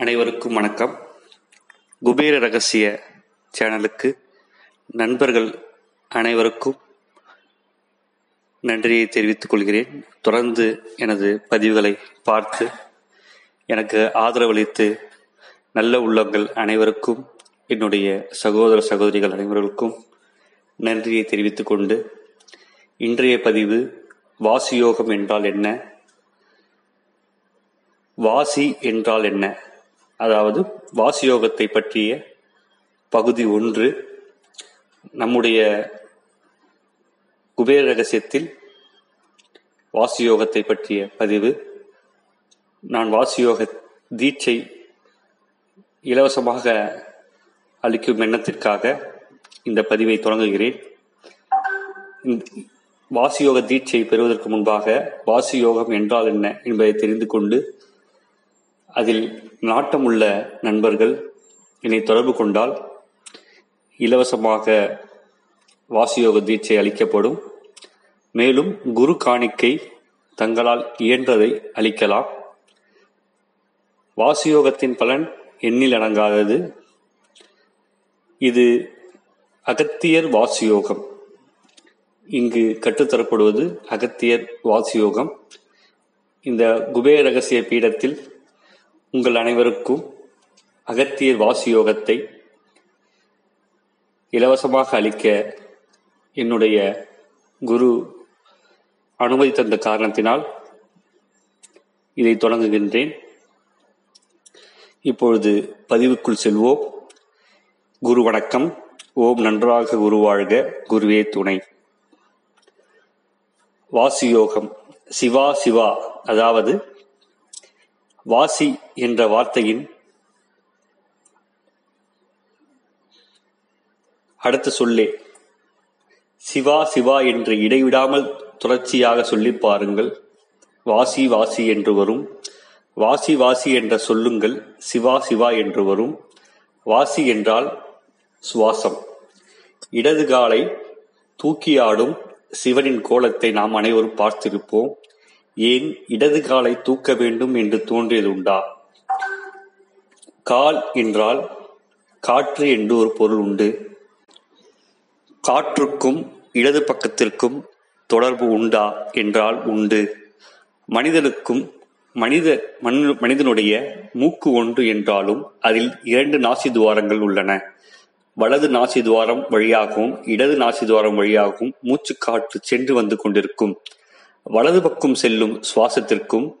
அனைவருக்கும் வணக்கம். குபேர ரகசிய சேனலுக்கு நண்பர்கள் அனைவருக்கும் நன்றியை தெரிவித்துக் கொள்கிறேன். தொடர்ந்து எனது பதிவுகளை பார்த்து எனக்கு ஆதரவளித்து நல்ல உள்ளங்கள் அனைவருக்கும் என்னுடைய சகோதர சகோதரிகள் அனைவருக்கும் நன்றியை தெரிவித்துக் கொண்டு இன்றைய பதிவு வாசியோகம் என்றால் என்ன? வாசி என்றால் என்ன? அதாவது வாசியோகத்தை பற்றிய பகுதி ஒன்று. நம்முடைய குபேர ரகசியத்தில் வாசியோகத்தை பற்றிய பதிவு. நான் வாசியோக தீட்சை இலவசமாக அளிக்கும் எண்ணத்திற்காக இந்த பதிவை தொடங்குகிறேன். வாசியோக தீட்சை பெறுவதற்கு முன்பாக வாசியோகம் என்றால் என்ன என்பதை தெரிந்து கொண்டு அதில் நாட்டமுள்ள நண்பர்கள் என்னை தொடர்பு கொண்டால் இலவசமாக வாசியோக தீட்சை அளிக்கப்படும். மேலும் குரு காணிக்கை தங்களால் இயன்றதை அளிக்கலாம். வாசியோகத்தின் பலன் எண்ணில் அடங்காதது. இது அகத்தியர் வாசியோகம். இங்கு கற்றுத்தரப்படுவது அகத்தியர் வாசியோகம். இந்த குபேர ரகசிய பீடத்தில் உங்கள் அனைவருக்கும் அகத்தியர் வாசியோகத்தை இலவசமாக அளிக்க என்னுடைய குரு அனுமதி தந்த காரணத்தினால் இதை தொடங்குகின்றேன். இப்பொழுது பதிவுக்குள் செல்வோம். குரு வணக்கம். ஓம் நன்றாக குரு வாழ்க. குருவே துணை. வாசியோகம். சிவா சிவா. அதாவது வாசி என்ற வார்த்தையின் அடுத்த சொல்லே சிவா சிவா என்று இடைவிடாமல் தொடர்ச்சியாக சொல்லி பாருங்கள். வாசி வாசி என்று வரும். வாசி வாசி என்ற சொல்லுங்கள். சிவா சிவா என்று வரும். வாசி என்றால் சுவாசம். இடது காலை தூக்கியாடும் சிவனின் கோலத்தை நாம் அனைவரும் பார்த்திருப்போம். ஏன் இடது காலை தூக்க வேண்டும் என்று தோன்றியது உண்டா? கால் என்றால் காற்று என்று ஒரு பொருள் உண்டு. காற்றுக்கும் இடது பக்கத்திற்கும் தொடர்பு உண்டா என்றால் உண்டு. மனிதனுக்கும் மனித மனிதனுடைய மூக்கு ஒன்று என்றாலும் அதில் இரண்டு நாசி துவாரங்கள் உள்ளன. வலது நாசி துவாரம் வழியாகவும் இடது நாசி துவாரம் வழியாகவும் மூச்சு காற்று சென்று வந்து கொண்டிருக்கும். வலது பக்கம் செல்லும் சுவாசத்திற்கும்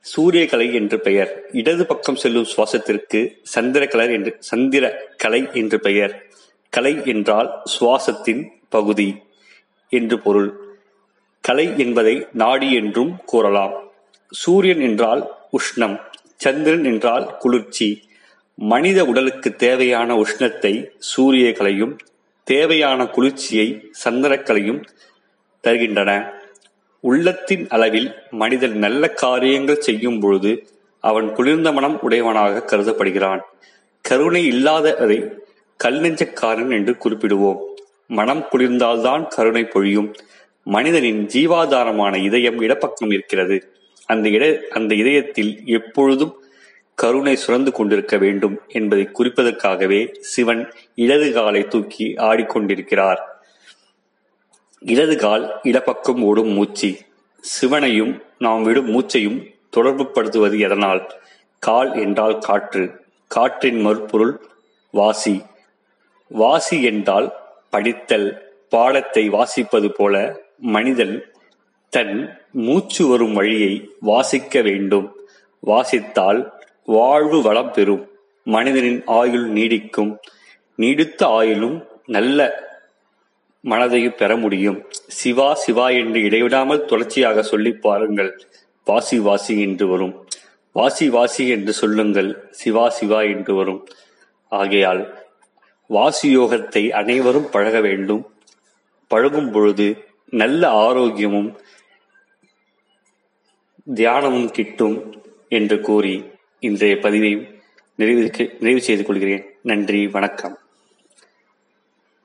சூரிய கலை என்று பெயர். இடது பக்கம் செல்லும் சுவாசத்திற்கு சந்திர கலர் என்று சந்திர கலை என்று பெயர். கலை என்றால் சுவாசத்தின் பகுதி என்று பொருள். கலை என்பதை நாடி என்றும் கூறலாம். சூரியன் என்றால் உஷ்ணம் சந்திரன் என்றால் குளிர்ச்சி. மனித உடலுக்கு தேவையான உஷ்ணத்தை சூரிய கலையும் தேவையான குளிர்ச்சியை சந்திரக்கலையும் தருகின்றன. உள்ளத்தின் அளவில் மனிதன் நல்ல காரியங்கள் செய்யும் பொழுது அவன் குளிர்ந்த மனம் உடையவனாக கருதப்படுகிறான். கருணை இல்லாத அதை கல்நெஞ்சக்காரன் என்று குறிப்பிடுவோம். மனம் குளிர்ந்தால்தான் கருணை பொழியும். மனிதனின் ஜீவாதாரமான இதயம் இடப்பக்கம் இருக்கிறது. அந்த இட அந்த இதயத்தில் எப்பொழுதும் கருணை சுரந்து கொண்டிருக்க வேண்டும் என்பதை குறிப்பதற்காகவே சிவன் இடது காலை தூக்கி ஆடிக்கொண்டிருக்கிறார். இடது கால் இடப்பக்கம் ஓடும் மூச்சு. சிவனையும் நாம் விடும் மூச்சையும் தொடர்புபடுத்துவது எதனால்? கால் என்றால் காற்று. காற்றின் மறுபொருள் வாசி. வாசி என்றால் படித்தல். பாடத்தை வாசிப்பது போல மனிதன் தன் மூச்சு வரும் வழியை வாசிக்க வேண்டும். வாசித்தால் வாழ்வு வளம் பெறும். மனிதனின் ஆயுள் நீடிக்கும். நீடித்த ஆயுளும் நல்ல மனதையும் பெற முடியும். சிவா சிவா என்று இடைவிடாமல் தொடர்ச்சியாக சொல்லி பாருங்கள். வாசி வாசி என்று வரும். வாசி வாசி என்று சொல்லுங்கள். சிவா சிவா என்று வரும். ஆகையால் வாசி யோகத்தை அனைவரும் பழக வேண்டும். பழகும் பொழுது நல்ல ஆரோக்கியமும் தியானமும் கிட்டும் என்று கூறி இன்றைய பதிவை நிறைவு நிறைவு செய்து கொள்கிறேன். நன்றி வணக்கம்.